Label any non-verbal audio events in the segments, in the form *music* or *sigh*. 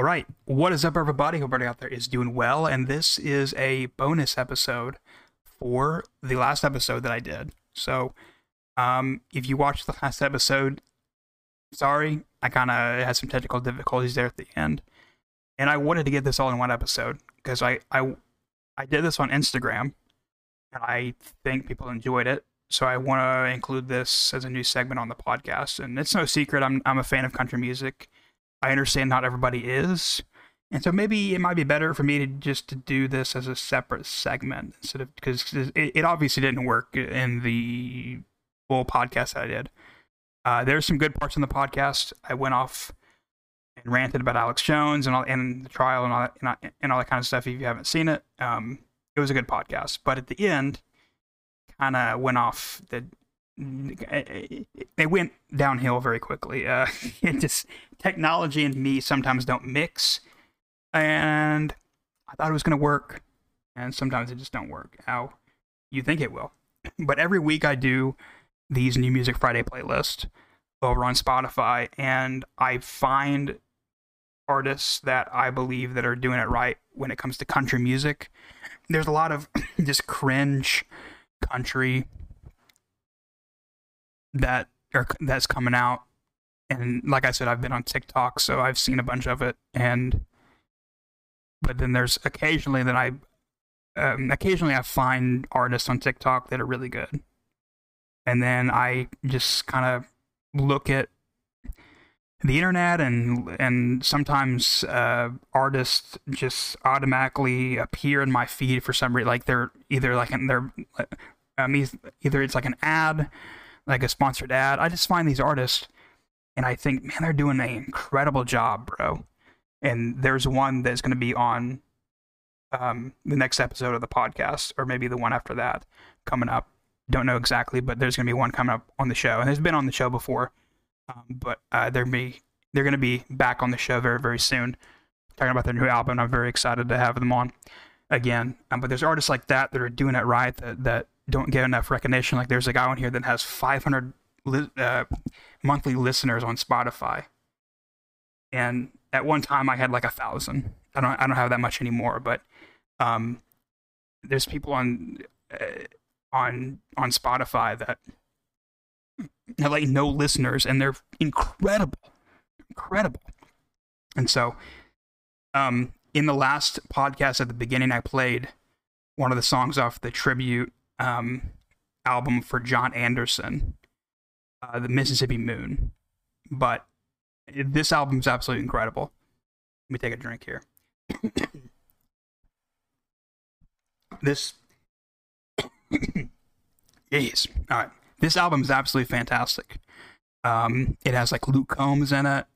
All right. What is up, everybody? Hope everybody out there is doing well. And this is a bonus episode for the last episode that I did. So, um, if you watched the last episode, sorry, I kind of had some technical difficulties there at the end. And I wanted to get this all in one episode because I, I, I did this on Instagram and I think people enjoyed it. So I want to include this as a new segment on the podcast. And it's no secret, I'm, I'm a fan of country music I understand not everybody is. And so maybe it might be better for me to just to do this as a separate segment instead of because it, it obviously didn't work in the full podcast that I did. Uh, there's some good parts in the podcast. I went off and ranted about Alex Jones and all and the trial and all that, and, all, and all that kind of stuff. If you haven't seen it, um, it was a good podcast. But at the end, kind of went off the it went downhill very quickly. Uh, *laughs* it just technology and me sometimes don't mix, and I thought it was going to work, and sometimes it just don't work how you think it will. *clears throat* But every week I do these new music Friday playlists over on Spotify, and I find artists that I believe that are doing it right when it comes to country music. There's a lot of *clears throat* just cringe country that are that's coming out and like I said, I've been on TikTok, so I've seen a bunch of it. And but then there's occasionally that I, um, occasionally I find artists on TikTok that are really good, and then I just kind of look at the internet and and sometimes uh, artists just automatically appear in my feed for some reason like they're either like they're um, either it's like an ad like a sponsored ad. I just find these artists and I think, man, they're doing an incredible job, bro. And there's one that's going to be on um, the next episode of the podcast, or maybe the one after that coming up. Don't know exactly, but there's going to be one coming up on the show, and there's been on the show before. Um, but uh, they're be they're going to be back on the show very very soon, talking about their new album. I'm very excited to have them on again. Um, but there's artists like that that are doing it right that that don't get enough recognition. Like there's a guy on here that has 500 li- uh, monthly listeners on Spotify, and at one time I had like a thousand. I don't I don't have that much anymore, but um, there's people on uh, on on Spotify that have like no listeners, and they're incredible, incredible. And so, um, in the last podcast at the beginning, I played one of the songs off the tribute um, album for John Anderson, uh, the Mississippi Moon. But this album is absolutely incredible. Let me take a drink here. *coughs* this. *coughs* yes. All right. This album is absolutely fantastic. Um, it has like Luke Combs in it,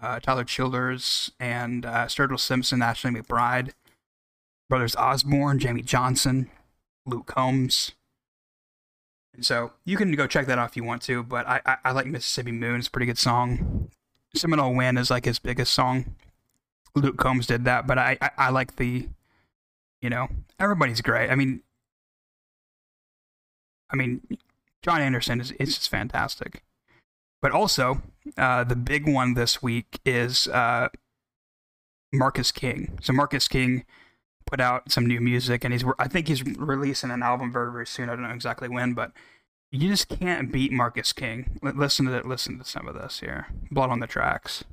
uh, Tyler Childers, and uh, Sturgill Simpson, Ashley McBryde, Brothers Osborne, Jamey Johnson, Luke Combs. And so you can go check that out if you want to, but I, I, I like Mississippi Moon. It's a pretty good song. Seminole Wind is like his biggest song. Luke Combs did that, but I, I, I like the, you know, everybody's great. I mean, I mean, John Anderson is it's just fantastic. But also, uh, the big one this week is uh, Marcus King. So Marcus King put out some new music, and he's I think he's releasing an album very very soon. I don't know exactly when, but you just can't beat Marcus King. listen to. Listen to some of this here. Blood on the tracks.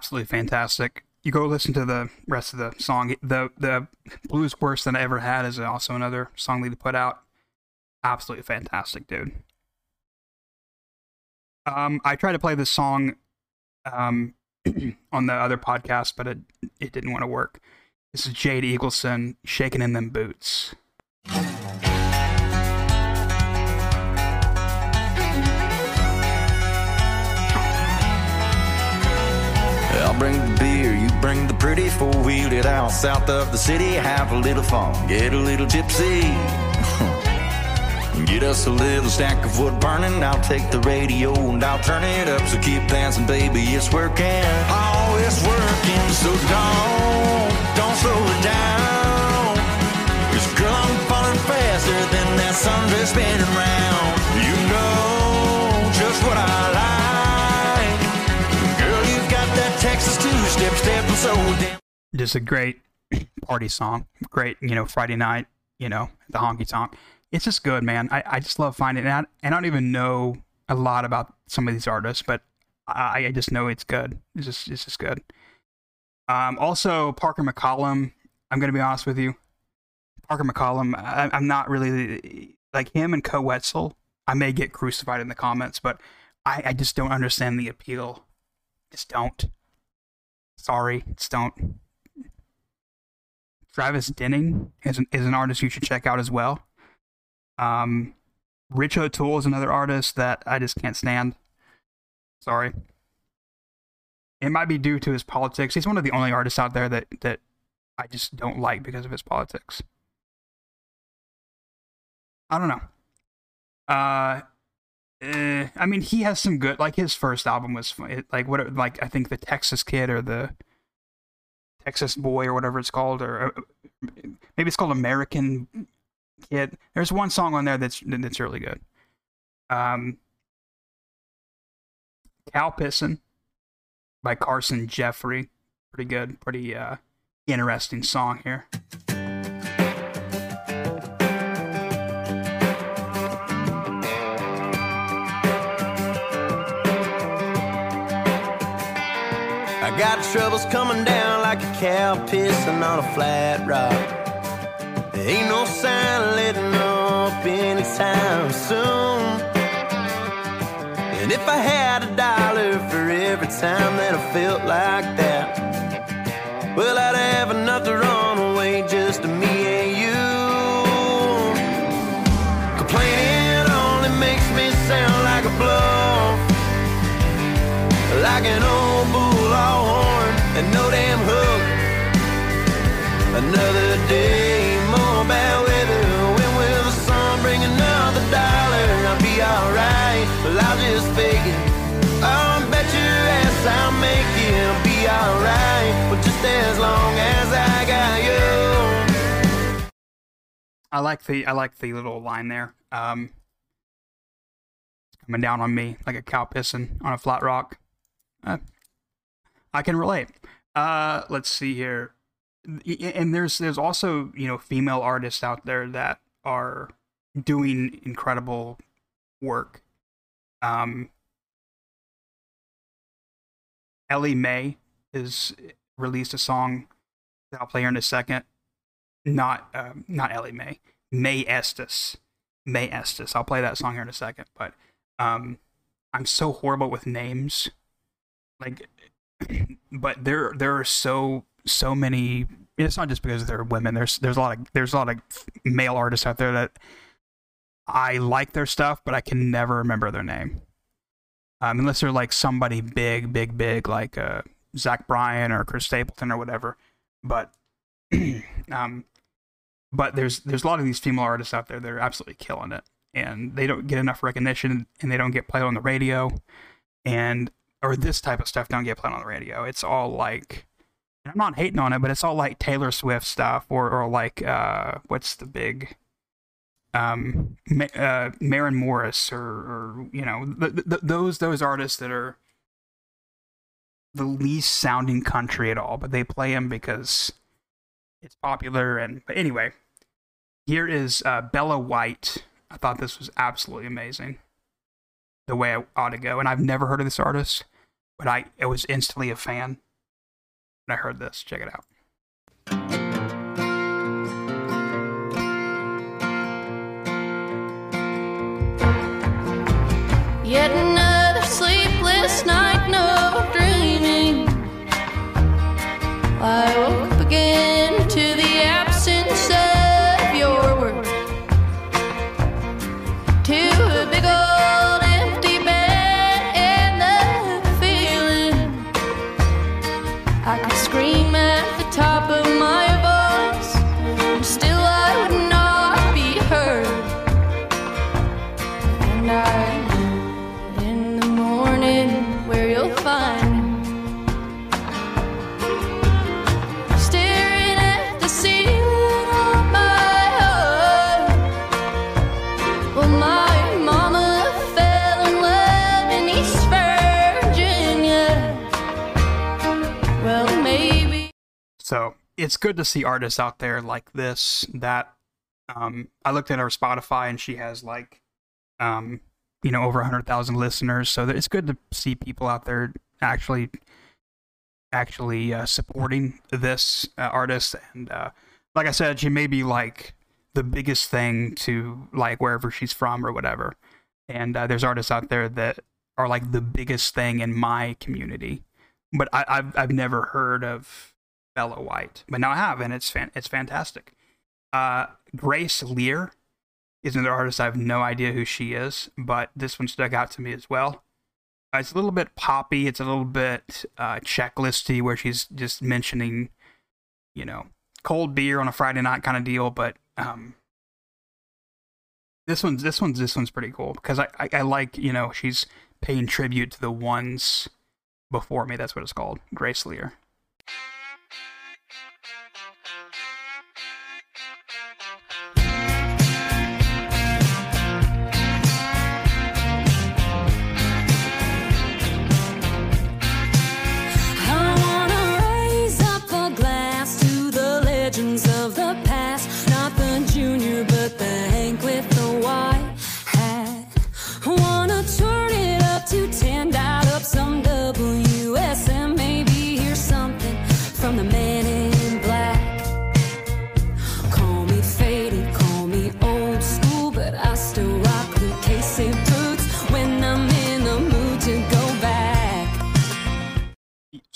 Absolutely fantastic. You go listen to the rest of the song. The the blues worse than I ever had is also another song that he put out. Absolutely fantastic, dude. Um, I tried to play this song um, *clears throat* on the other podcast, but it it didn't want to work. This is Jade Eagleson shaking in them boots. I'll bring the beer, you bring the pretty four wheeler out south of the city. Have a little fun, get a little gypsy. *laughs* Get us a little stack of wood burning. I'll take the radio and I'll turn it up. So keep dancing, baby, it's working. Oh, it's working. So don't, don't slow it down. Cause girl, I'm falling faster than that sun just spinning round. So damn. Just a great party song. Great, you know, Friday night, you know, the honky tonk. It's just good, man. I, I just love finding it. And I, don't even know a lot about some of these artists, but I, I just know it's good. It's just, it's just good. Um, also, Parker McCollum. I'm going to be honest with you. Parker McCollum, I, I'm not really like him and Koe Wetzel. I may get crucified in the comments, but I, I just don't understand the appeal. Just don't. Sorry, just don't. Travis Denning is an, is an artist you should check out as well. Um, Rich O'Toole is another artist that I just can't stand. Sorry. It might be due to his politics. He's one of the only artists out there that, that I just don't like because of his politics. I don't know. Uh, eh, I mean, he has some good. Like his first album was like what, like I think the Texas Kid or the Texas Boy or whatever it's called, or uh, maybe it's called American Kid. There's one song on there that's that's really good. Um, Cow Pissin' by Carson Jeffrey. Pretty good, pretty uh, interesting song here. Got troubles coming down like a cow pissing on a flat rock. There ain't no sign of letting up anytime soon. And if I had a dollar for every time that I felt like that, well, I'd have enough to run away just to me and you. Complaining only makes me sound like a bluff, like an old and no damn hook. Another day, more bad weather. When will the sun bring another dollar? I'll be alright. Well, I'll just fake it. I'll bet your ass I'll make it. I'll be alright. Just as long as I got you. I like the I like the little line there. Um, coming down on me like a cow pissing on a flat rock. Uh, I can relate. Uh, let's see here, and there's there's also you know female artists out there that are doing incredible work. Um, Ellie May has released a song that I'll play here in a second. Not um, not Ellie May, Mae Estes, Mae Estes. I'll play that song here in a second. But um, I'm so horrible with names, like, but there there are so so many. It's not just because they're women. There's there's a lot of there's a lot of male artists out there that I like their stuff, but I can never remember their name. Um, unless they're like somebody big, big, big, like uh, Zach Bryan or Chris Stapleton or whatever. But, *clears throat* um, but there's there's a lot of these female artists out there that are absolutely killing it, and they don't get enough recognition, and they don't get played on the radio, and or this type of stuff don't get played on the radio. It's all like, I'm not hating on it, but it's all like Taylor Swift stuff, or or like uh, what's the big um, uh, Maren Morris, or, or you know, th- th- those those artists that are the least sounding country at all, but they play them because it's popular. And but anyway, here is uh, Bella White. I thought this was absolutely amazing, the way I ought to go. And I've never heard of this artist, but I, I was instantly a fan when I heard this. Check it out. Yet So it's good to see artists out there like this. That um, I looked at her Spotify and she has like, um, you know, over hundred thousand listeners. So it's good to see people out there actually, actually uh, supporting this uh, artist. And uh, like I said, she may be like the biggest thing to like wherever she's from or whatever. And uh, there's artists out there that are like the biggest thing in my community, but I, I've I've never heard of Bella White, but now I have, and it's fan- it's fantastic. Uh, Grace Leer is another artist. I have no idea who she is, but this one stuck out to me as well. Uh, it's a little bit poppy. It's a little bit uh, checklisty, where she's just mentioning, you know, cold beer on a Friday night kind of deal. But um, this one's this one's this one's pretty cool because I, I I like you know she's paying tribute to the ones before me. That's what it's called, Grace Leer.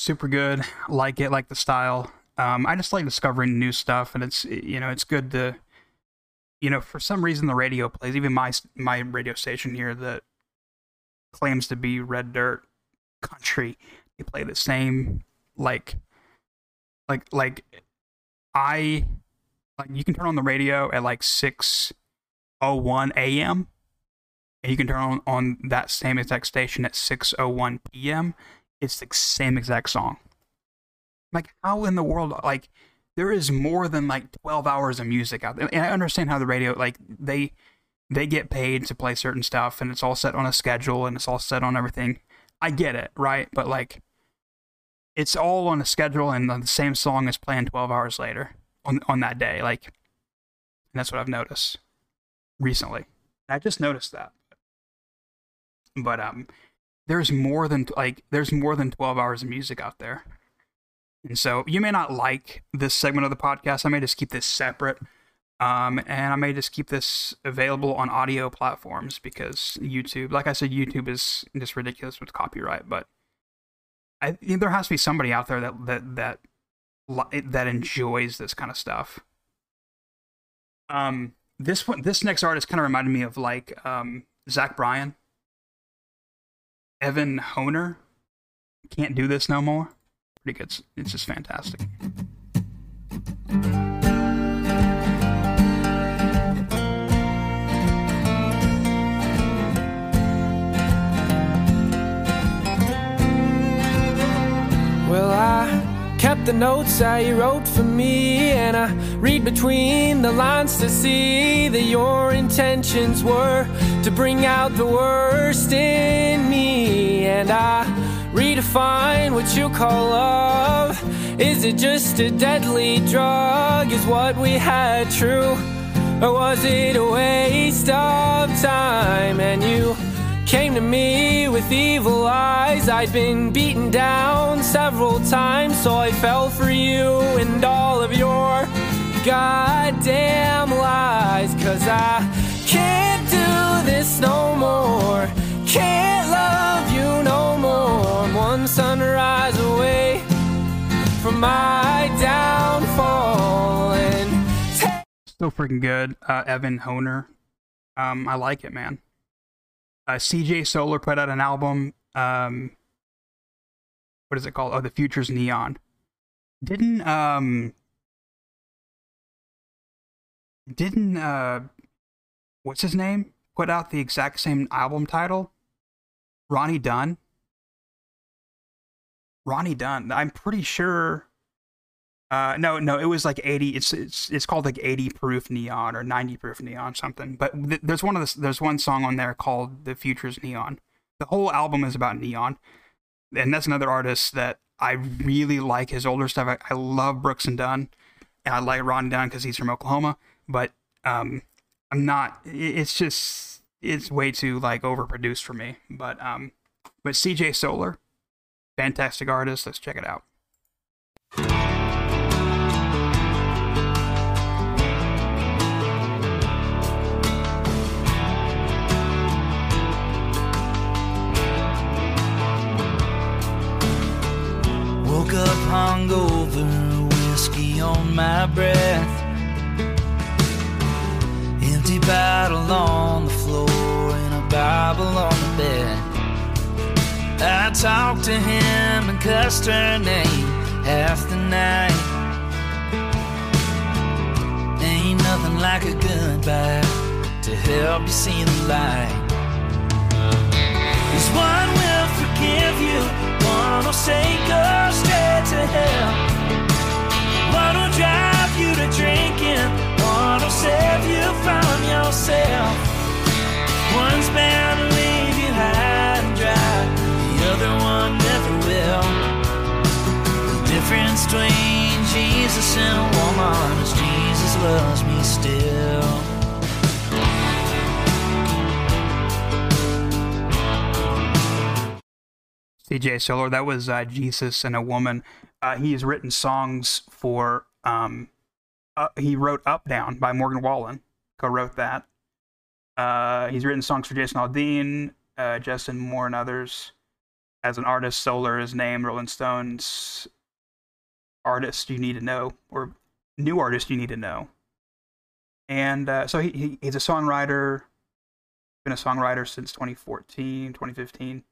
Super good. Like it, like the style. Um, I just like discovering new stuff, and it's you know it's good to, you know, for some reason the radio plays. Even my my radio station here that claims to be Red Dirt Country, they play the same like, like like I like you can turn on the radio at like six oh one a.m. and you can turn on on that same exact station at six oh one p.m it's the same exact song. Like, how in the world? Like, there is more than like 12 hours of music out there. And I understand how the radio, like, they they get paid to play certain stuff, and it's all set on a schedule, and it's all set on everything. I get it, right? But like, it's all on a schedule, and the same song is playing 12 hours later on on that day. Like, and that's what I've noticed recently. I just noticed that. But um, there's more than like there's more than 12 hours of music out there. And so you may not like this segment of the podcast. I may just keep this separate um, and i may just keep this available on audio platforms because youtube like i said youtube is just ridiculous with copyright but I, there has to be somebody out there that that that that enjoys this kind of stuff. Um this one this next artist kind of reminded me of like um zach bryan Evan Honer can't do this no more. Pretty good. It's just fantastic. Well, I the notes you wrote for me, and I read between the lines to see that your intentions were to bring out the worst in me. And I redefine what you call love. Is it just a deadly drug? Is what we had true? Or was it a waste of time? And you came to me with evil eyes. I'd been beaten down several times, so I fell for you and all of your goddamn lies. Cause I can't do this no more. Can't love you no more. I'm one sunrise away from my downfall. And Still freaking good. Uh, Evan Honer. Um, I like it, man. Uh, CJ Solar put out an album. Um, what is it called? Oh, The Future's Neon. Didn't um didn't uh what's his name put out the exact same album title? Ronnie Dunn. Ronnie Dunn. I'm pretty sure. Uh, no, no, it was like 80. It's it's it's called like 80 proof neon or 90 proof neon something. But th- there's one of the, there's one song on there called "The Future's Neon." The whole album is about neon, and that's another artist that I really like his older stuff. I, I love Brooks and Dunn, and I like Ron Dunn because he's from Oklahoma. But um, I'm not. It's just it's way too like overproduced for me. But um, but CJ Solar, fantastic artist. Let's check it out. Hungover, whiskey on my breath. Empty bottle on the floor and a Bible on the bed. I talked to him and cussed her name half the night. Ain't nothing like a goodbye to help you see the light. Cause one will forgive will say go straight to hell. One will drive you to drinking, one will save you from yourself. One's bound to leave you high and dry, the other one never will. The difference between Jesus and a woman is Jesus loves me still. CJ Solar, that was uh, Jesus and a Woman. Uh, he has written songs for, um, uh, he wrote Up Down by Morgan Wallen, co wrote that. Uh, he's written songs for Jason Aldean, uh, Justin Moore, and others. As an artist, Solar is named Rolling Stones Artist You Need to Know, or New Artist You Need to Know. And uh, so he, he, he's a songwriter, been a songwriter since 2014, 2015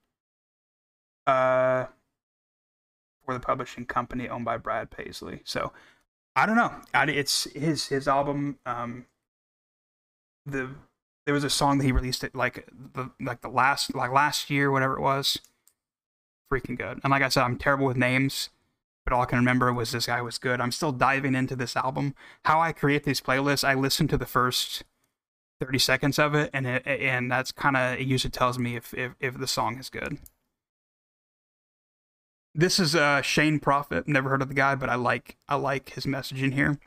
uh, for the publishing company owned by Brad Paisley. So I don't know. I, it's his his album. Um, the there was a song that he released it like the like the last like last year, whatever it was. Freaking good. And like I said, I'm terrible with names, but all I can remember was this guy was good. I'm still diving into this album. How I create these playlists, I listen to the first 30 seconds of it, and it, and that's kind of it usually tells me if, if if the song is good. This is uh, Shane Profitt. Never heard of the guy, but I like I like his messaging here.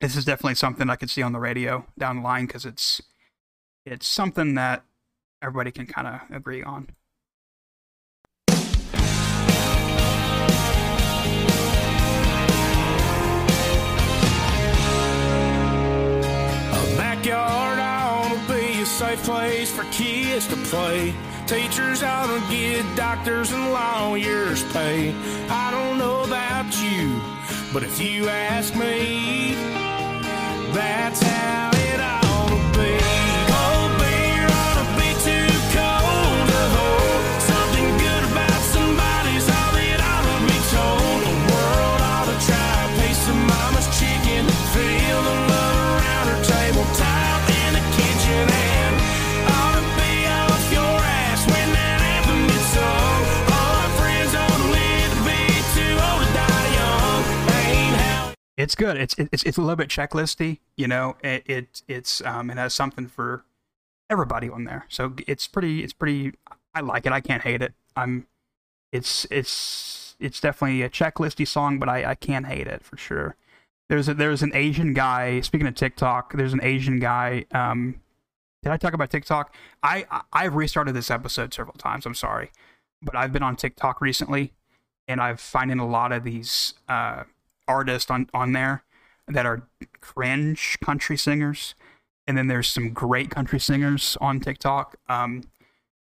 This is definitely something I could see on the radio down the line because it's it's something that everybody can kind of agree on. A backyard ought to be a safe place for kids to play. Teachers ought to get doctors and lawyers pay. I don't know about you, but if you ask me, that's how It's good. It's it's it's a little bit checklisty, you know. It, it it's um it has something for everybody on there, so it's pretty it's pretty. I like it. I can't hate it. I'm. It's it's it's definitely a checklisty song, but I I can't hate it for sure. There's a there's an Asian guy. Speaking of TikTok, there's an Asian guy. Um, did I talk about TikTok? I I've restarted this episode several times. I'm sorry, but I've been on TikTok recently, and I've finding a lot of these uh artists on on there that are cringe country singers, and then there's some great country singers on TikTok. Um,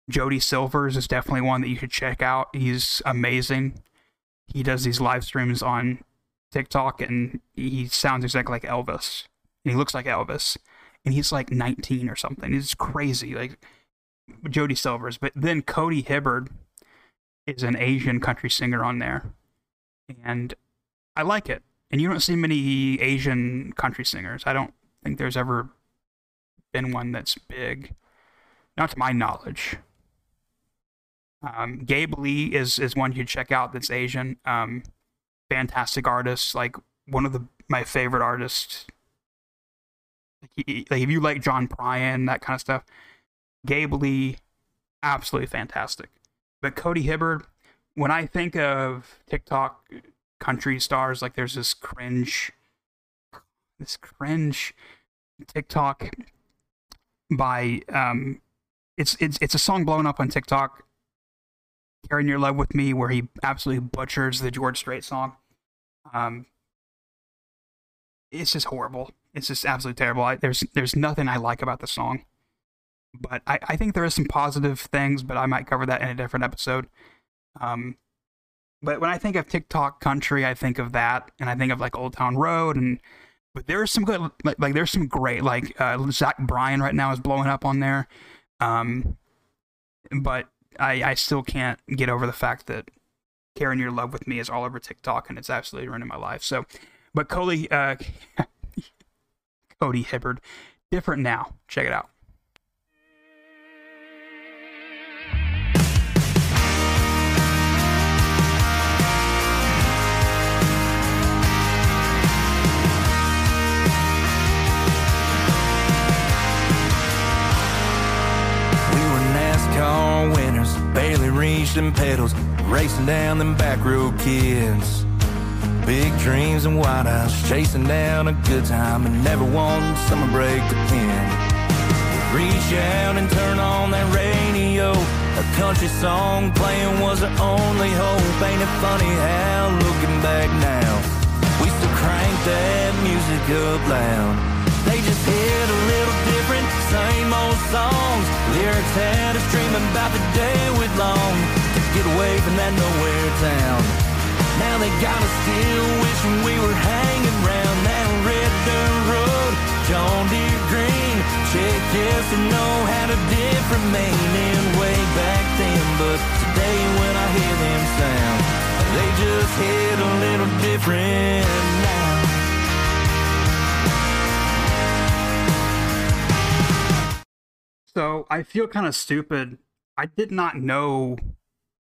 Jody Silvers is definitely one that you should check out. He's amazing. He does these live streams on TikTok, and he sounds exactly like Elvis. And he looks like Elvis, and he's like 19 or something. It's crazy, like Jody Silvers. But then Cody Hibbard is an Asian country singer on there, and I like it. And you don't see many Asian country singers. I don't think there's ever been one that's big, not to my knowledge. Um, Gabe Lee is is one you check out that's Asian. Um, fantastic artist, like one of the my favorite artists. Like, he- like if you like John Prine, that kind of stuff, Gabe Lee, absolutely fantastic. But Cody Hibbard, when I think of TikTok country stars, like there's this cringe, this cringe TikTok by um, it's it's it's a song blown up on TikTok. Carrying Your Love with Me, where he absolutely butchers the George Strait song. Um, it's just horrible. It's just absolutely terrible. I, there's there's nothing I like about the song, but I, I think there is some positive things. But I might cover that in a different episode. Um, but when I think of TikTok country, I think of that, and I think of like Old Town Road, and but there's some good like, like there's some great like uh, Zach Bryan right now is blowing up on there. Um, but I I still can't get over the fact that Carrying Your Love with Me is all over TikTok, and it's absolutely ruining my life. So, but Cody uh, *laughs* Cody Hibbard, different now. Check it out. Barely them pedals, racing down them back road kids. Big dreams and white eyes, chasing down a good time and never wanting summer break to end. Reach out and turn on that radio. A country song playing was the only hope. Ain't it funny how looking back now, we still crank that music up loud. They just hit a little different, same old songs. Lyrics had us dreaming about the day we'd long get away from that nowhere town. Now they got us still wishing we were hanging round that red dirt road, John Deere green. Check yes or no had a different meaning way back then, but today when I hear them sound, they just hit a little different now. So I feel kind of stupid. I did not know.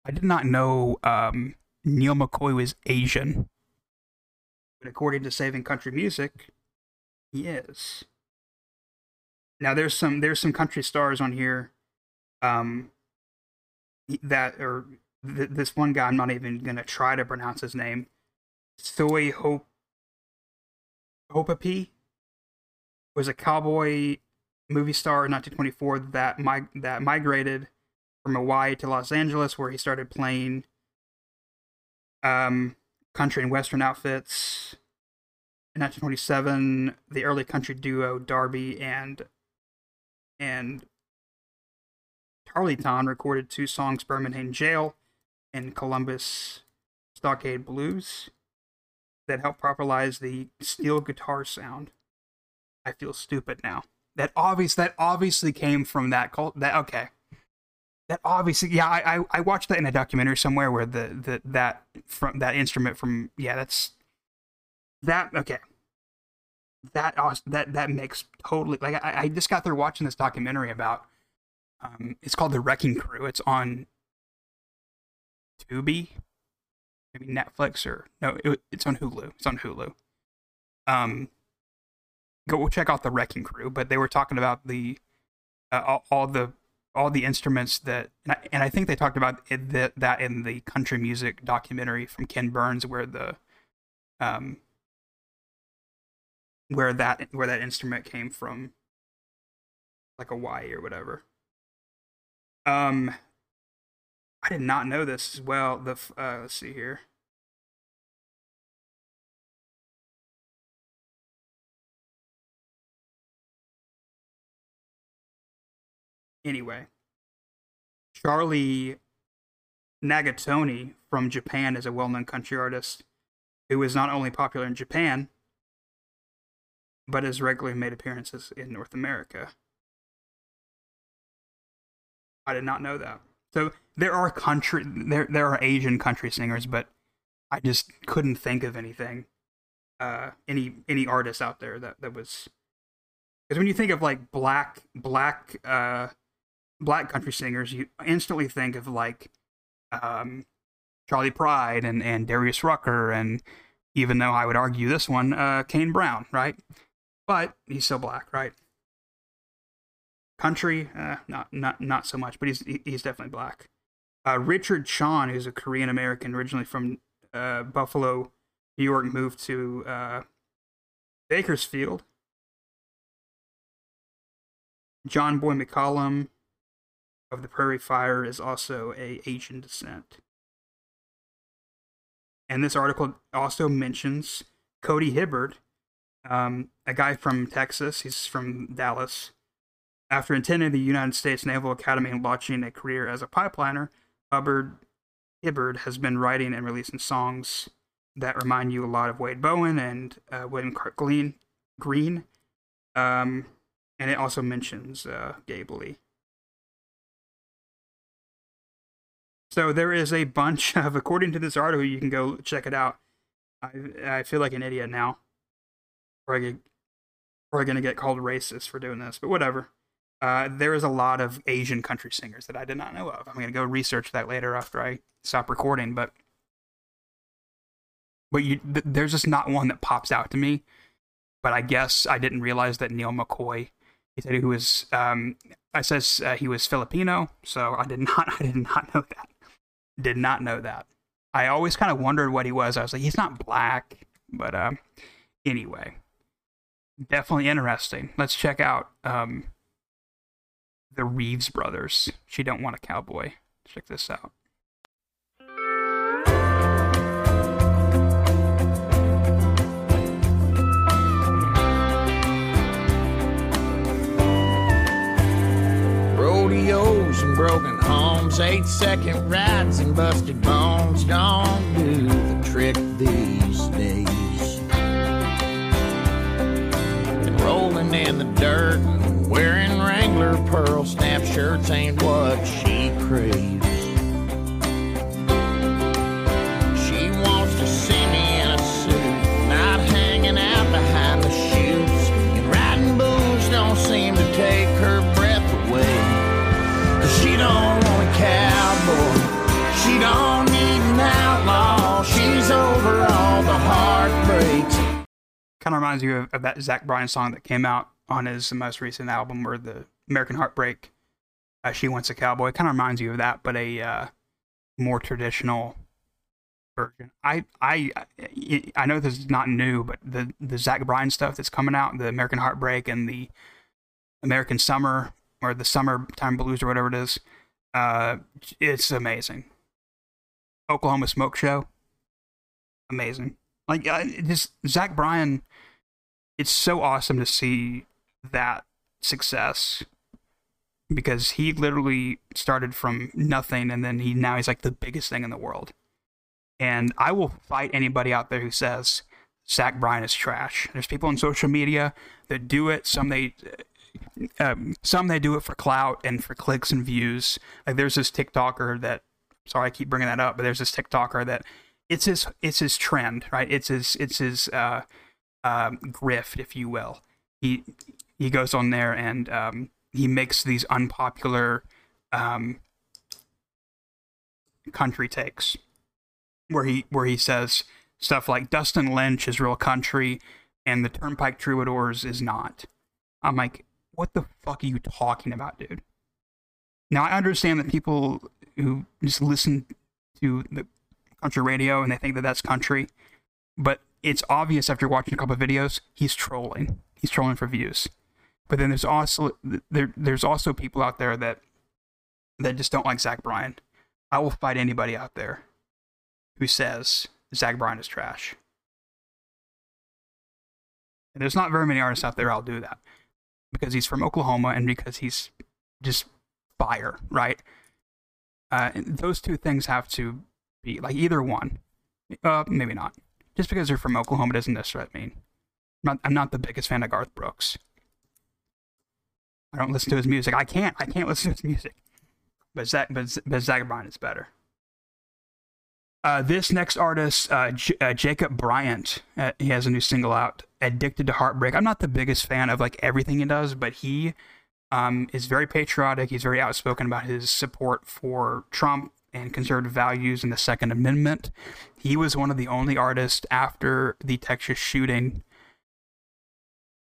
I did not know um, Neal McCoy was Asian. But according to Saving Country Music, he is. Now there's some there's some country stars on here, um, that or th- this one guy I'm not even gonna try to pronounce his name. Soy Hope Hopapi was a cowboy movie star in 1924 that mig- that migrated from Hawaii to Los Angeles, where he started playing um, country and western outfits. In 1927, the early country duo Darby and and Tarleton recorded two songs, Birmingham Jail and Columbus Stockade Blues, that helped popularize the steel guitar sound. I feel stupid now. That obvious that obviously came from that cult. That okay. That obviously, yeah. I, I I watched that in a documentary somewhere where the the that from that instrument from yeah that's that okay. That that that makes totally like I, I just got through watching this documentary about um it's called the Wrecking Crew. It's on Tubi, maybe Netflix or no, it, it's on Hulu. It's on Hulu. Um, go check out the Wrecking Crew. But they were talking about the uh, all, all the all the instruments that, and I, and I think they talked about it, that that in the country music documentary from Ken Burns, where the um where that where that instrument came from, like a Y or whatever. Um, I did not know this as well. The uh, let's see here. Anyway, Charlie Nagatani from Japan is a well-known country artist who is not only popular in Japan but has regularly made appearances in North America. I did not know that. So there are country there there are Asian country singers, but I just couldn't think of anything, uh, any any artist out there that that was. Because when you think of like black black uh, black country singers, you instantly think of like um, Charley Pride and and Darius Rucker, and even though I would argue this one, uh, Kane Brown, right? But he's still black, right? Country, uh, not not not so much, but he's he's definitely black. Uh, Richard Chon, who's a Korean American originally from uh, Buffalo, New York, moved to uh, Bakersfield. John Boy McCollum of the Prairie Fire is also a Asian descent. And this article also mentions Cody Hibbard, um, a guy from Texas. He's from Dallas. After attending the United States Naval Academy and launching a career as a pipeliner, Hubbard Hibbard has been writing and releasing songs that remind you a lot of Wade Bowen and uh, William Clark Green. Um, and it also mentions uh, Gabe So there is a bunch *laughs* of, according to this article, you can go check it out. I I feel like an idiot now. Get, probably gonna get called racist for doing this, but whatever. Uh, there is a lot of Asian country singers that I did not know of. I'm gonna go research that later after I stop recording, but but you th- there's just not one that pops out to me. But I guess I didn't realize that Neal McCoy, he said he was um, I says uh, he was Filipino, so I did not *laughs* I did not know that. Did not know that. I always kind of wondered what he was. I was like, he's not black, but um, anyway, definitely interesting. Let's check out um, the Reeves brothers. She don't want a cowboy. Check this out. Rodeos and broken homes, eight second rides and busted bones don't do the trick these days. And rolling in the dirt, and wearing Wrangler pearl snap shirts ain't what she craves. Kind of reminds you of, of that Zach Bryan song that came out on his most recent album, or the American Heartbreak. Uh, she wants a cowboy. Kind of reminds you of that, but a uh, more traditional version. I, I I know this is not new, but the the Zach Bryan stuff that's coming out, the American Heartbreak and the American Summer or the Summertime Blues or whatever it is, uh, it's amazing. Oklahoma Smoke Show, amazing. Like uh, Zach Bryan, it's so awesome to see that success because he literally started from nothing and then he now he's like the biggest thing in the world. And I will fight anybody out there who says Zach Bryan is trash. There's people on social media that do it. Some they um, some they do it for clout and for clicks and views. Like there's this TikToker that sorry I keep bringing that up, but there's this TikToker that it's his it's his trend, right? It's his it's his uh, um, grift, if you will. He he goes on there and um, he makes these unpopular um, country takes, where he where he says stuff like Dustin Lynch is real country and the Turnpike Troubadours is not. I'm like, what the fuck are you talking about, dude? Now I understand that people who just listen to the country radio and they think that that's country, but it's obvious after watching a couple of videos he's trolling. He's trolling for views. But then there's also there there's also people out there that that just don't like Zach Bryan. I will fight anybody out there who says Zach Bryan is trash. And there's not very many artists out there I'll do that because he's from Oklahoma and because he's just fire, right? Uh, those two things have to be like either one. Uh, maybe not. Just because they're from Oklahoma doesn't necessarily mean. I'm not, I'm not the biggest fan of Garth Brooks. I don't listen to his music. I can't. I can't listen to his music. But Zach, but, but Zach Bryan is better. Uh, this next artist, uh, J- uh, Jacob Bryant, uh, he has a new single out, "Addicted to Heartbreak." I'm not the biggest fan of like everything he does, but he um, is very patriotic. He's very outspoken about his support for Trump and conservative values and the Second Amendment. He was one of the only artists after the Texas shooting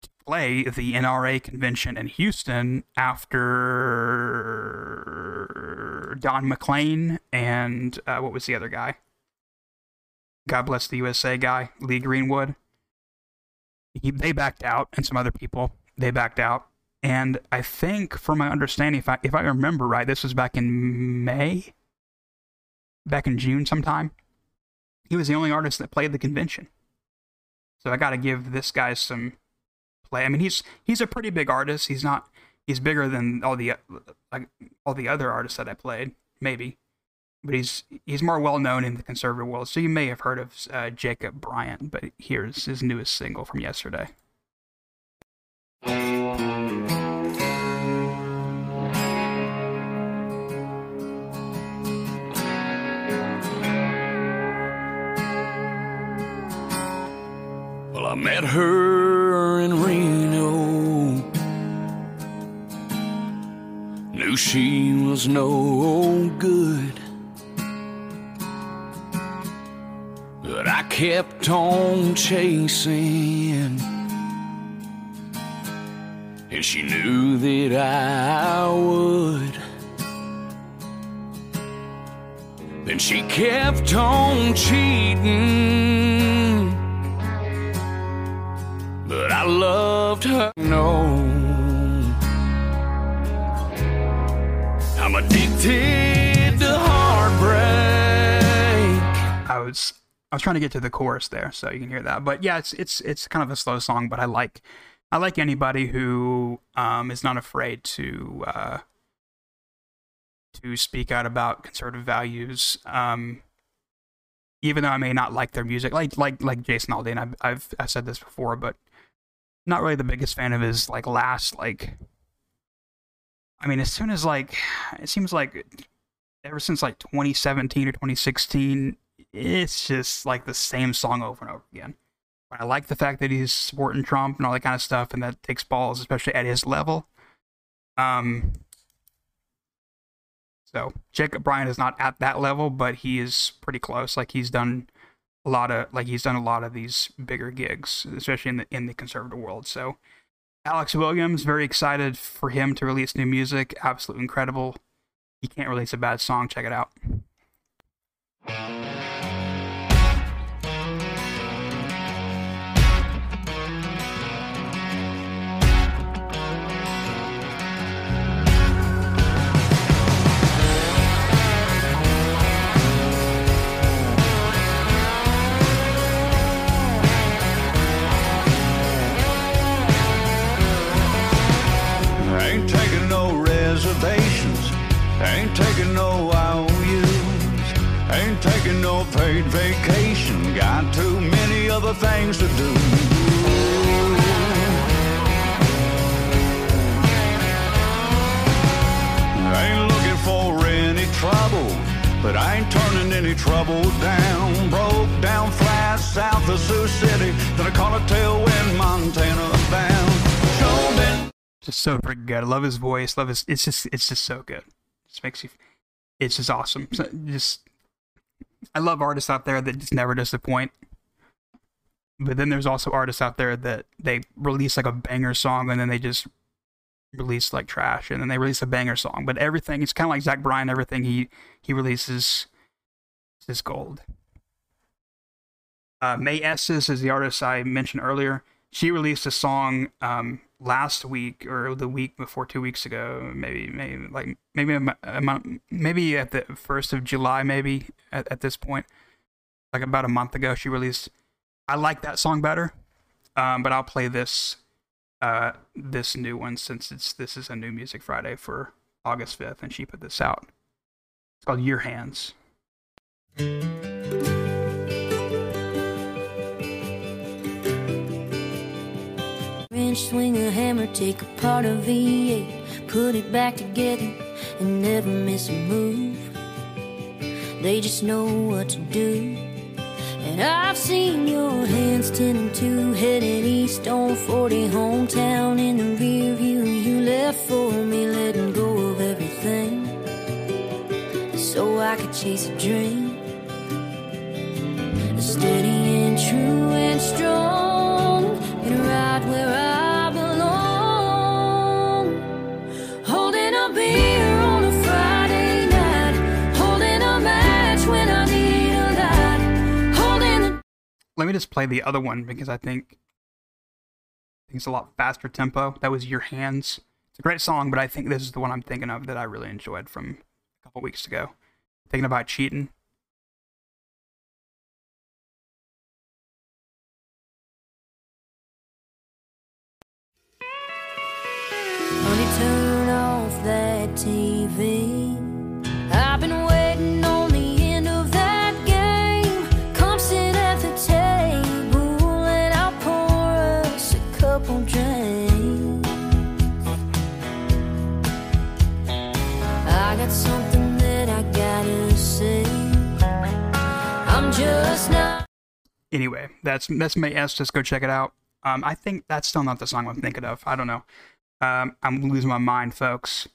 to play the NRA convention in Houston after Don McLean and uh, what was the other guy? God bless the USA guy, Lee Greenwood. He, they backed out, and some other people they backed out. And I think, from my understanding, if I if I remember right, this was back in May, back in June sometime. He was the only artist that played the convention. So I got to give this guy some play. I mean, he's he's a pretty big artist. He's not he's bigger than all the like all the other artists that I played, maybe. But he's he's more well known in the conservative world. So you may have heard of uh, Jacob Bryant. But here's his newest single from yesterday. I met her in Reno. Knew she was no good. But I kept on chasing. And she knew that I would. Then she kept on cheating. But I loved her. No. I'm addicted to heartbreak. I was I was trying to get to the chorus there, so you can hear that. But yeah, it's it's it's kind of a slow song, but I like I like anybody who um, is not afraid to uh, to speak out about conservative values. Um, even though I may not like their music, like like like Jason Aldean, I've I've I've said this before, but not really the biggest fan of his like last like. I mean, as soon as like it seems like ever since like 2017 or 2016, it's just like the same song over and over again. But I like the fact that he's supporting Trump and all that kind of stuff, and that takes balls, especially at his level. Um, so Jacob Bryant is not at that level, but he is pretty close. Like he's done a lot of like he's done a lot of these bigger gigs, especially in the in the conservative world. So Alex Williams, very excited for him to release new music. Absolutely incredible. He can't release a bad song. Check it out. Paid vacation. Got too many other things to do. Ain't looking for any trouble, but I ain't turning any trouble down. Broke down flat south of Sioux City, then I caught a tailwind Montana bound. Just so freaking good. I love his voice. Love his. It's just. It's just so good. Just makes you. It's just awesome. So just. I love artists out there that just never disappoint. But then there's also artists out there that they release like a banger song and then they just release like trash and then they release a banger song. But everything it's kind of like Zach Bryan. Everything he he releases is gold. Uh, Mae Estes is the artist I mentioned earlier. She released a song um, last week or the week before, two weeks ago, maybe, maybe like maybe a, month, maybe at the first of July, maybe at, at this point, like about a month ago, she released. I like that song better, um, but I'll play this uh, this new one since it's this is a new Music Friday for August fifth, and she put this out. It's called Your Hands. Swing a hammer, take apart a V8, put it back together, and never miss a move. They just know what to do. And I've seen your hands ten and two, headed east on 40, hometown in the rear view. You left for me, letting go of everything, so I could chase a dream. Steady and true and strong, and right where let me just play the other one because I think, I think it's a lot faster tempo. That was Your Hands. It's a great song, but I think this is the one I'm thinking of that I really enjoyed from a couple weeks ago. Thinking about cheating. Anyway, that's that's Mae Estes. Just go check it out. Um, I think that's still not the song I'm thinking of. I don't know. Um, I'm losing my mind, folks.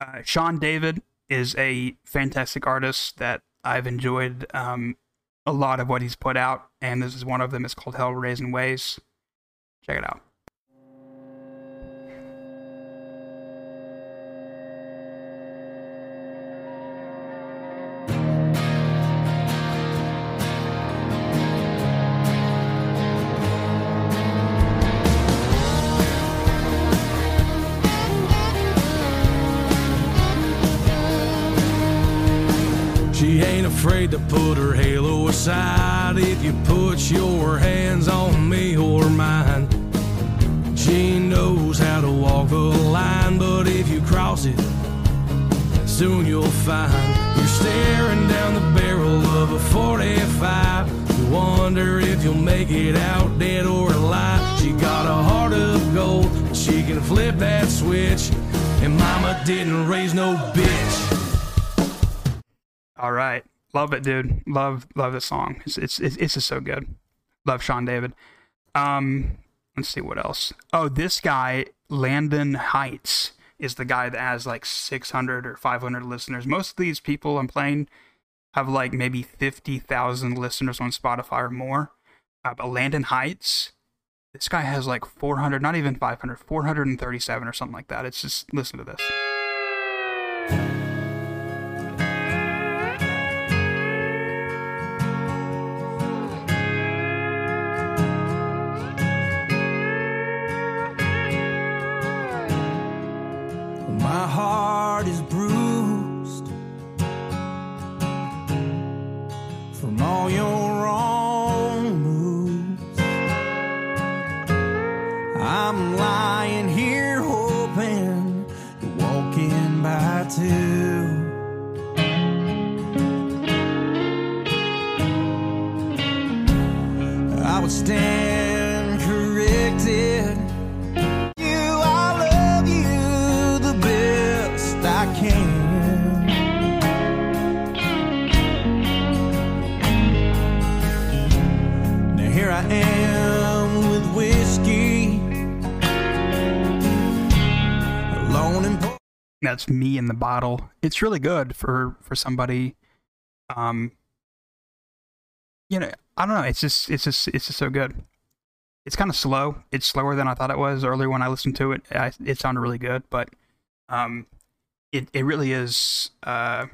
Uh, Sean David is a fantastic artist that I've enjoyed um, a lot of what he's put out, and this is one of them. It's called Hell Raising Ways. Check it out. Didn't raise no bitch. All right, love it, dude. Love love this song. It's it's it's, it's just so good. Love Sean David. Um, let's see what else. Oh, this guy Landon Heights is the guy that has like 600 or 500 listeners. Most of these people I'm playing have like maybe 50,000 listeners on Spotify or more. Uh, but Landon Heights, this guy has like 400, not even 500, 437 or something like that. It's just listen to this. My that's me in the bottle. It's really good for for somebody um you know i don't know it's just it's just it's just so good. It's kind of slow. It's slower than i thought it was earlier when i listened to it. I, it sounded really good but um it it really is uh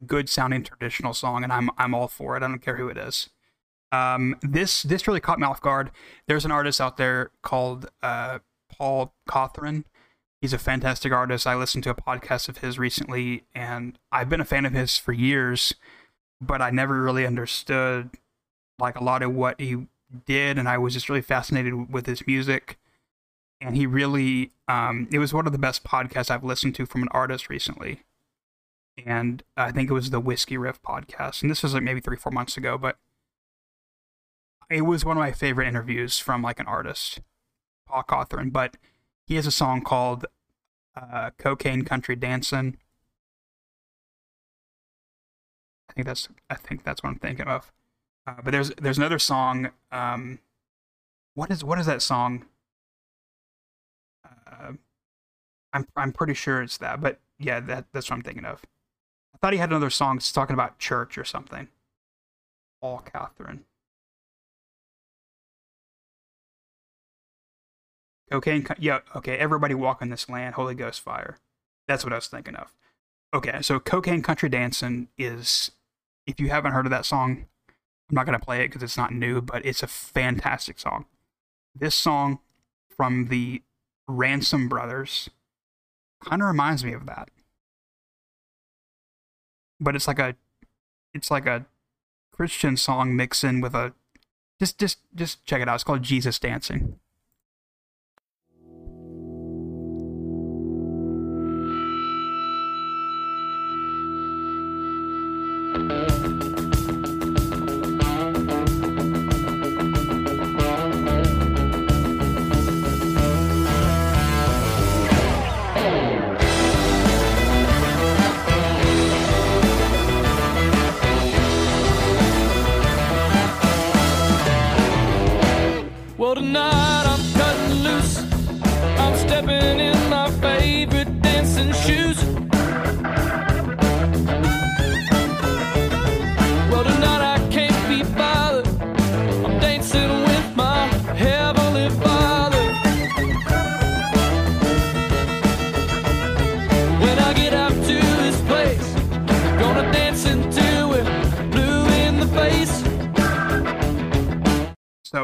a good sounding traditional song and i'm i'm all for it. I don't care who it is. Um this this really caught me off guard. There's an artist out there called uh Paul Cauthen he's a fantastic artist. I listened to a podcast of his recently, and I've been a fan of his for years, but I never really understood like a lot of what he did, and I was just really fascinated with his music. And he really, um, it was one of the best podcasts I've listened to from an artist recently. And I think it was the Whiskey Riff podcast, and this was like maybe three, four months ago, but it was one of my favorite interviews from like an artist, Paul Cauthen. But he has a song called uh, "Cocaine Country Dancin'." I think that's I think that's what I'm thinking of. Uh, but there's there's another song. Um, what is what is that song? Uh, I'm I'm pretty sure it's that, but yeah, that that's what I'm thinking of. I thought he had another song talking about church or something. Paul Cauthen. Cocaine, co- yeah, okay. Everybody walk on this land, Holy Ghost fire. That's what I was thinking of. Okay, so Cocaine Country Dancing is, if you haven't heard of that song, I'm not gonna play it because it's not new, but it's a fantastic song. This song from the Ransom Brothers kind of reminds me of that, but it's like a, it's like a Christian song mixed in with a, just just just check it out. It's called Jesus Dancing. Well, tonight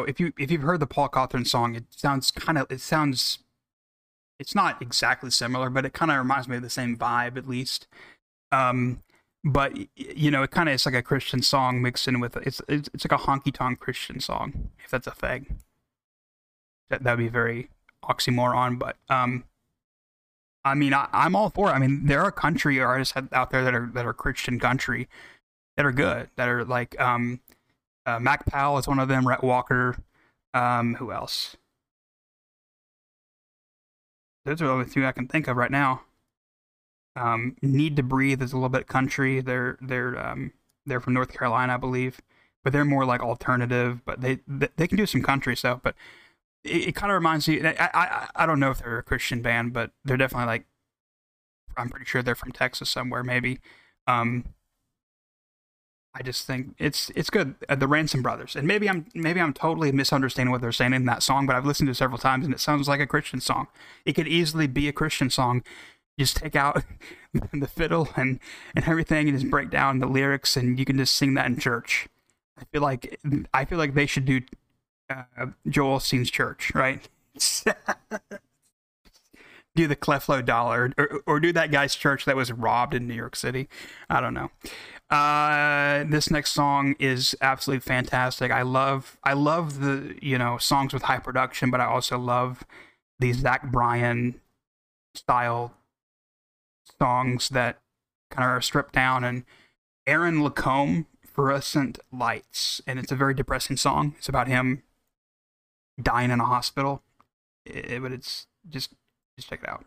If you if you've heard the Paul Cauthen song, it sounds kind of it sounds it's not exactly similar, but it kind of reminds me of the same vibe at least. Um, but you know, it kind of is like a Christian song mixed in with it's it's, it's like a honky tonk Christian song, if that's a thing. That that'd be very oxymoron, but um, I mean, I, I'm all for it. I mean, there are country artists out there that are that are Christian country that are good, that are like um, uh, Mac Powell is one of them. Rhett Walker. Um, who else? Those are the only two I can think of right now. Um, Need to Breathe is a little bit country. They're they're um, they're from North Carolina, I believe, but they're more like alternative. But they they, they can do some country stuff. But it, it kind of reminds me. I, I I don't know if they're a Christian band, but they're definitely like. I'm pretty sure they're from Texas somewhere, maybe. Um, I just think it's it's good. Uh, the Ransom Brothers, and maybe I'm maybe I'm totally misunderstanding what they're saying in that song, but I've listened to it several times, and it sounds like a Christian song. It could easily be a Christian song. Just take out *laughs* the fiddle and and everything, and just break down the lyrics, and you can just sing that in church. I feel like I feel like they should do uh, Joel Osteen's church, right? *laughs* do the Creflo Dollar, or, or do that guy's church that was robbed in New York City. I don't know. Uh, this next song is absolutely fantastic. I love, I love the you know songs with high production, but I also love these Zach Bryan style songs that kind of are stripped down. And Aaron Lacombe, Fluorescent Lights, and it's a very depressing song. It's about him dying in a hospital, Eh, but it's just just check it out.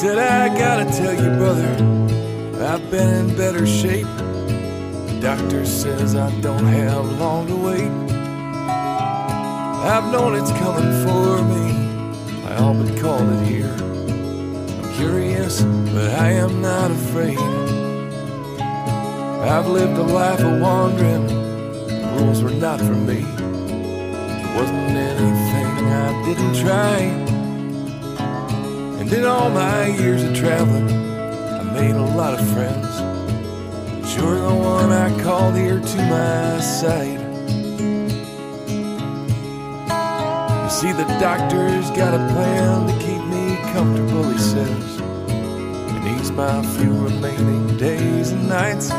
Said, I gotta tell you, brother, I've been in better shape. The doctor says I don't have long to wait. I've known it's coming for me. I all but called it here. I'm curious, but I am not afraid. I've lived a life of wandering. The rules were not for me. It wasn't anything I didn't try. In all my years of traveling, I made a lot of friends. But you're the one I called here to my side. You see, the doctor's got a plan to keep me comfortable, he says. And ease my few remaining days and nights.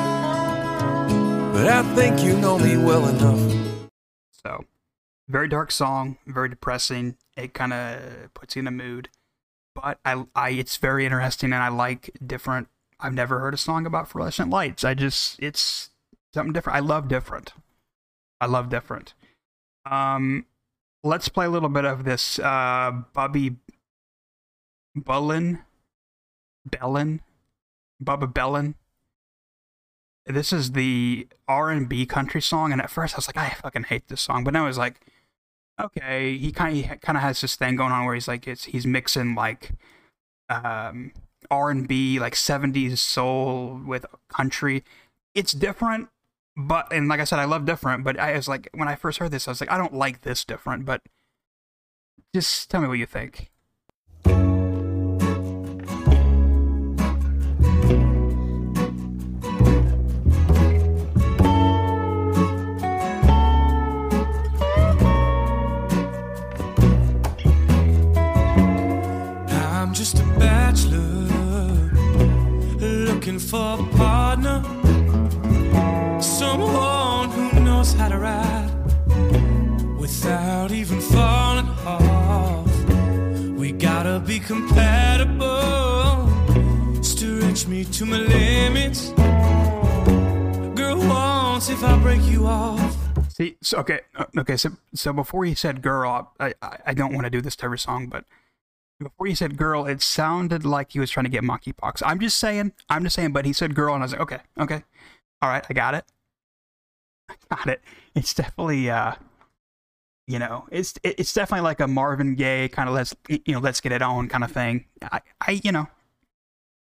But I think you know me well enough. So, very dark song, very depressing. It kind of puts you in a mood, but I, I, it's very interesting, and I like different. I've never heard a song about fluorescent lights. I just, it's something different. I love different. I love different. Um, let's play a little bit of this. Uh, Bubby Bullen, Bellin, Bubba Bellin. This is the R and B country song, and at first I was like, I fucking hate this song, but now I was like, okay, he kind of kind of has this thing going on where he's like, it's he's mixing like um R and B, like '70s soul with country. It's different. but and like I said, I love different. But I was like, when I first heard this, I was like, I don't like this different. But just tell me what you think. For a partner, someone who knows how to ride without even falling off. We gotta be compatible, stretch me to my limits. Girl wants if I break you off. See, so okay, uh, okay. So, so before you said "girl," I, I, I don't want to do this to every song, but before you said "girl," it sounded like he was trying to get monkeypox. I'm just saying, I'm just saying. But he said "girl," and I was like, okay, okay, all right, I got it, *laughs* I got it. It's definitely, uh, you know, it's it's definitely like a Marvin Gaye kind of let's you know let's get it on kind of thing. I, I you know,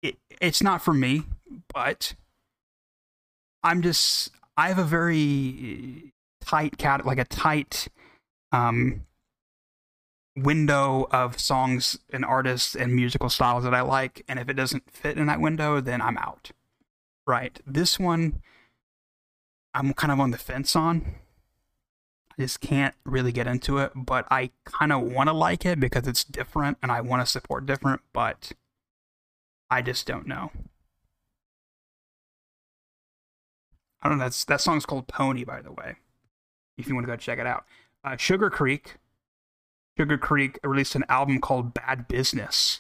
it it's not for me, but I'm just I have a very tight cat like a tight um window of songs and artists and musical styles that I like and if it doesn't fit in that window then I'm out. Right. This one I'm kind of on the fence on. I just can't really get into it, but I kind of want to like it because it's different and I want to support different, but I just don't know. I don't know. That's that song's called Pony, by the way. If you want to go check it out, uh, Sugar Creek. Sugar Creek released an album called Bad Business,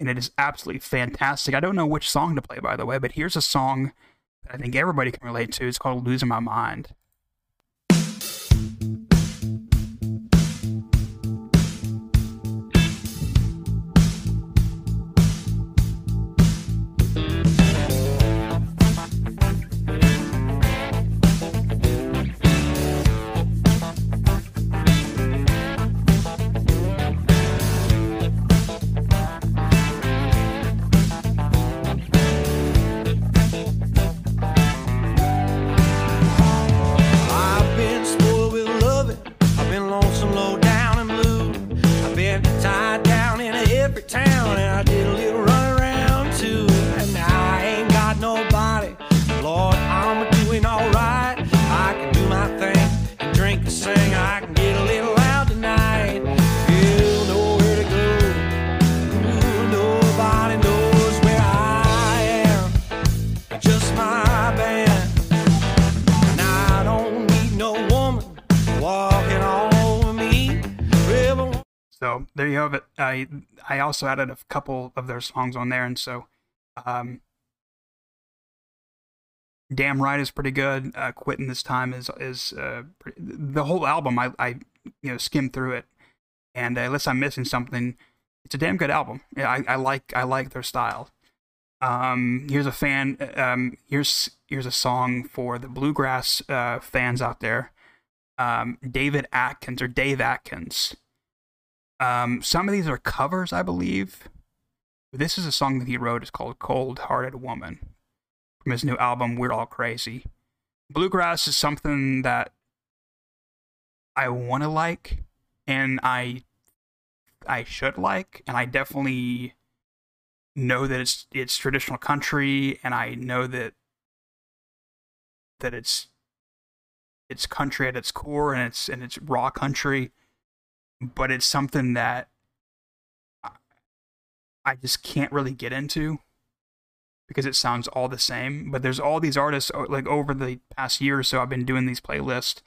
and it is absolutely fantastic. I don't know which song to play, by the way, but here's a song that I think everybody can relate to. It's called "Losing My Mind." There you have it. I I also added a couple of their songs on there, and so um, "Damn Right" is pretty good. Uh, "Quitting This Time" is is uh, pretty, the whole album. I I you know skimmed through it, and unless I'm missing something, it's a damn good album. Yeah, I, I like I like their style. Um, here's a fan. Um, here's here's a song for the bluegrass uh, fans out there. Um, David Atkins or Dave Atkins. Um, some of these are covers, I believe. This is a song that he wrote. It's called "Cold Hearted Woman" from his new album "We're All Crazy." Bluegrass is something that I want to like, and I I should like, and I definitely know that it's it's traditional country, and I know that that it's it's country at its core, and it's and it's raw country but it's something that I- just can't really get into because it sounds all the same. But there's all these artists like over the past year or so I've been doing these playlists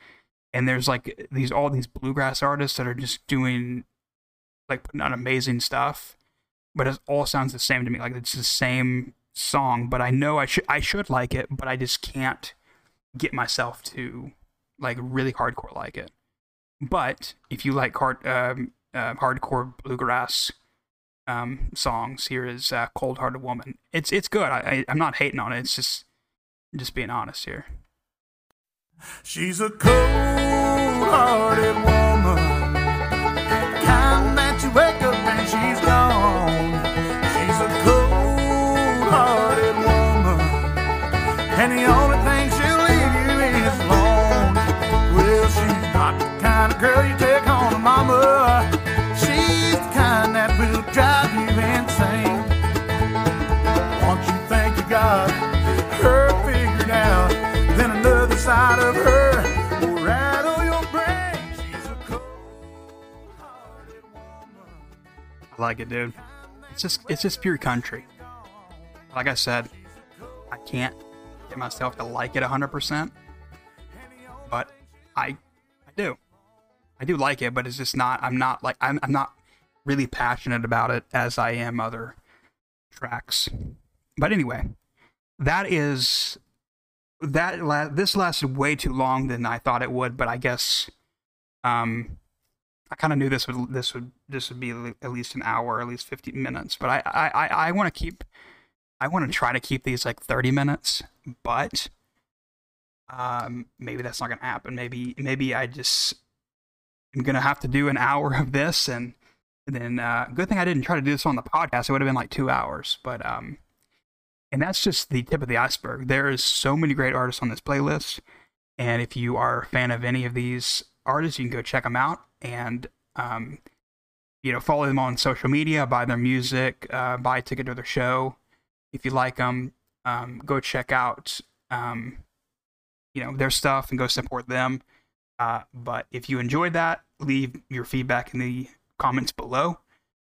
and there's like these all these bluegrass artists that are just doing like putting out amazing stuff. But it all sounds the same to me. Like it's the same song, but I know I should I should like it, but I just can't get myself to like really hardcore like it. But if you like hard, um, uh, hardcore bluegrass um, songs, here is uh, "Cold Hearted Woman." It's it's good. I, I I'm not hating on it. It's just just being honest here. She's a cold-hearted woman, I like it, dude. It's just it's just pure country. Like I said, I can't get myself to like it 100%, but I I do. I do like it, but it's just not I'm not like I'm I'm not really passionate about it as I am other tracks. But anyway, that is that la- this lasted way too long than I thought it would, but I guess um I kind of knew this would this would this would be at least an hour, at least 15 minutes. But I I I, I want to keep I want to try to keep these like 30 minutes, but um maybe that's not gonna happen. Maybe maybe I just am gonna have to do an hour of this, and, and then uh, good thing I didn't try to do this on the podcast. It would have been like two hours, but um, and that's just the tip of the iceberg. There is so many great artists on this playlist, and if you are a fan of any of these artists, you can go check them out and um, you know follow them on social media, buy their music, uh, buy a ticket to their show. If you like them, um, go check out um, you know their stuff and go support them. Uh, but if you enjoyed that, leave your feedback in the comments below.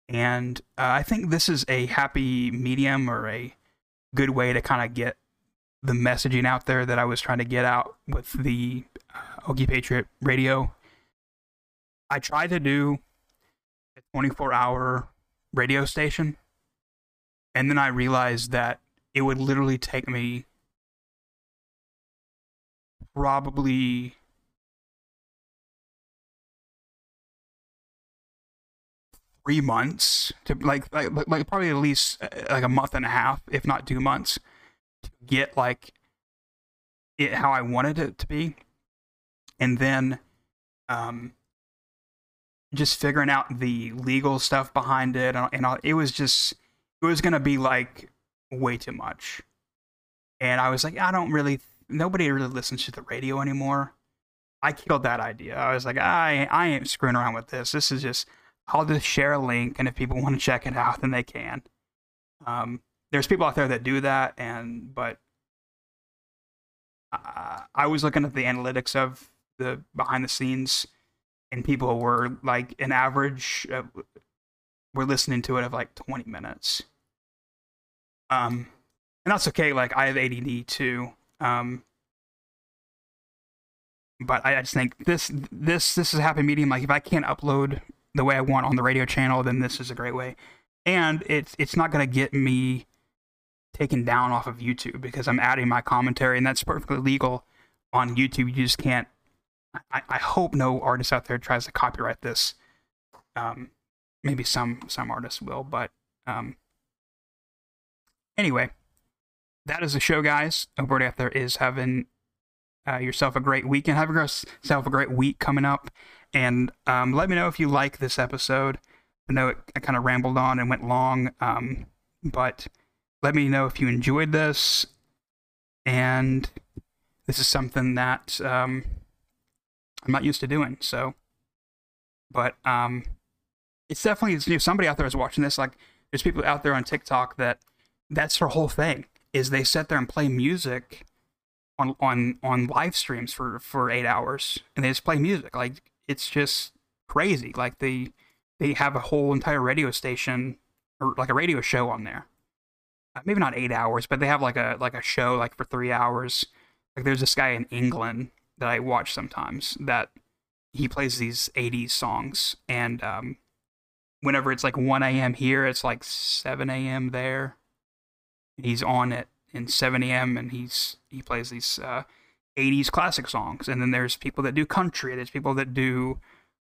And uh, I think this is a happy medium or a good way to kind of get the messaging out there that I was trying to get out with the uh, Okie Patriot radio. I tried to do a 24 hour radio station, and then I realized that it would literally take me probably three months to like like like probably at least uh, like a month and a half, if not two months, to get like it how I wanted it to be, and then um just figuring out the legal stuff behind it and, and all, it was just it was gonna be like way too much, and I was like I don't really nobody really listens to the radio anymore. I killed that idea. I was like I I ain't screwing around with this. This is just I'll just share a link, and if people want to check it out, then they can. Um, there's people out there that do that, and but uh, I was looking at the analytics of the behind the scenes, and people were like an average. Uh, we're listening to it of like 20 minutes. Um, and that's okay. Like I have ADD too. Um, but I just think this this this is a happy medium. Like if I can't upload the way I want on the radio channel, then this is a great way. And it's it's not to get me taken down off of YouTube because I'm adding my commentary, and that's perfectly legal on YouTube. You just can't. I, I hope no artist out there tries to copyright this. Um, maybe some some artists will, but um, anyway, that is the show, guys. Everybody out there is having uh, yourself a great weekend. Have yourself a great week coming up. And um, let me know if you like this episode. I know it, I kind of rambled on and went long, um, but let me know if you enjoyed this. And this is something that um, I'm not used to doing. So, but um, it's definitely you know, somebody out there is watching this. Like, there's people out there on TikTok that that's their whole thing is they sit there and play music on on on live streams for for eight hours and they just play music like it's just crazy. Like they they have a whole entire radio station or like a radio show on there. Maybe not eight hours, but they have like a like a show like for three hours. Like there's this guy in England that I watch sometimes that he plays these 80s songs and um, whenever it's like 1 a.m. here, it's like 7 a.m. there. He's on it in 7 a.m. and he's he plays these uh, 80s classic songs. And then there's people that do country, there's people that do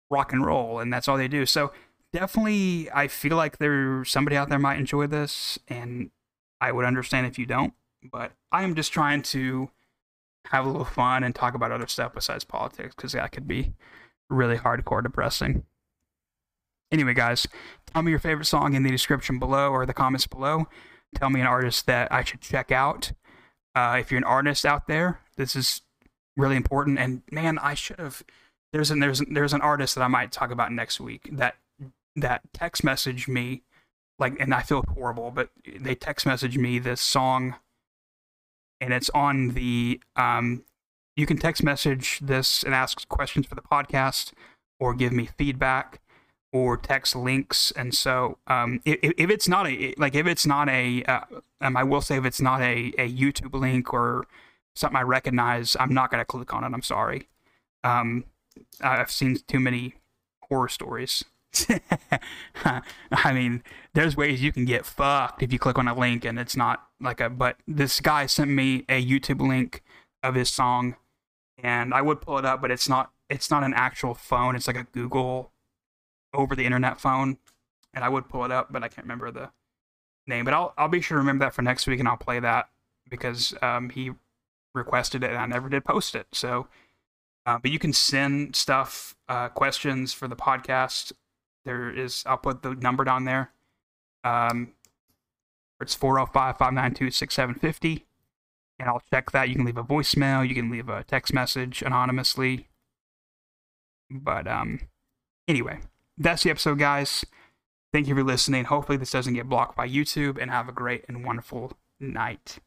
rock and roll, and that's all they do. So definitely, I feel like there's somebody out there might enjoy this, and I would understand if you don't. But I am just trying to have a little fun and talk about other stuff besides politics because that could be really hardcore depressing. Anyway, guys, tell me your favorite song in the description below or the comments below. Tell me an artist that I should check out. Uh, if you're an artist out there, this is really important. And man, I should have. There's an there's there's an artist that I might talk about next week that that text messaged me, like, and I feel horrible, but they text messaged me this song, and it's on the um. You can text message this and ask questions for the podcast, or give me feedback. or text links. And so, um, if, if it's not a like if it's not a, uh, um, I will say if it's not a, a YouTube link or something I recognize, I'm not gonna click on it. I'm sorry. Um, I've seen too many horror stories. *laughs* I mean, there's ways you can get fucked if you click on a link and it's not like a. But this guy sent me a YouTube link of his song, and I would pull it up, but it's not. It's not an actual phone. It's like a Google over the internet phone, and I would pull it up, but I can't remember the name. But I'll I'll be sure to remember that for next week, and I'll play that because um, he requested it, and I never did post it. So. Uh, but you can send stuff, uh, questions for the podcast. There is, I'll put the number down there. Um, it's 405 592 6750. And I'll check that. You can leave a voicemail, you can leave a text message anonymously. But um, anyway, that's the episode, guys. Thank you for listening. Hopefully, this doesn't get blocked by YouTube, and have a great and wonderful night.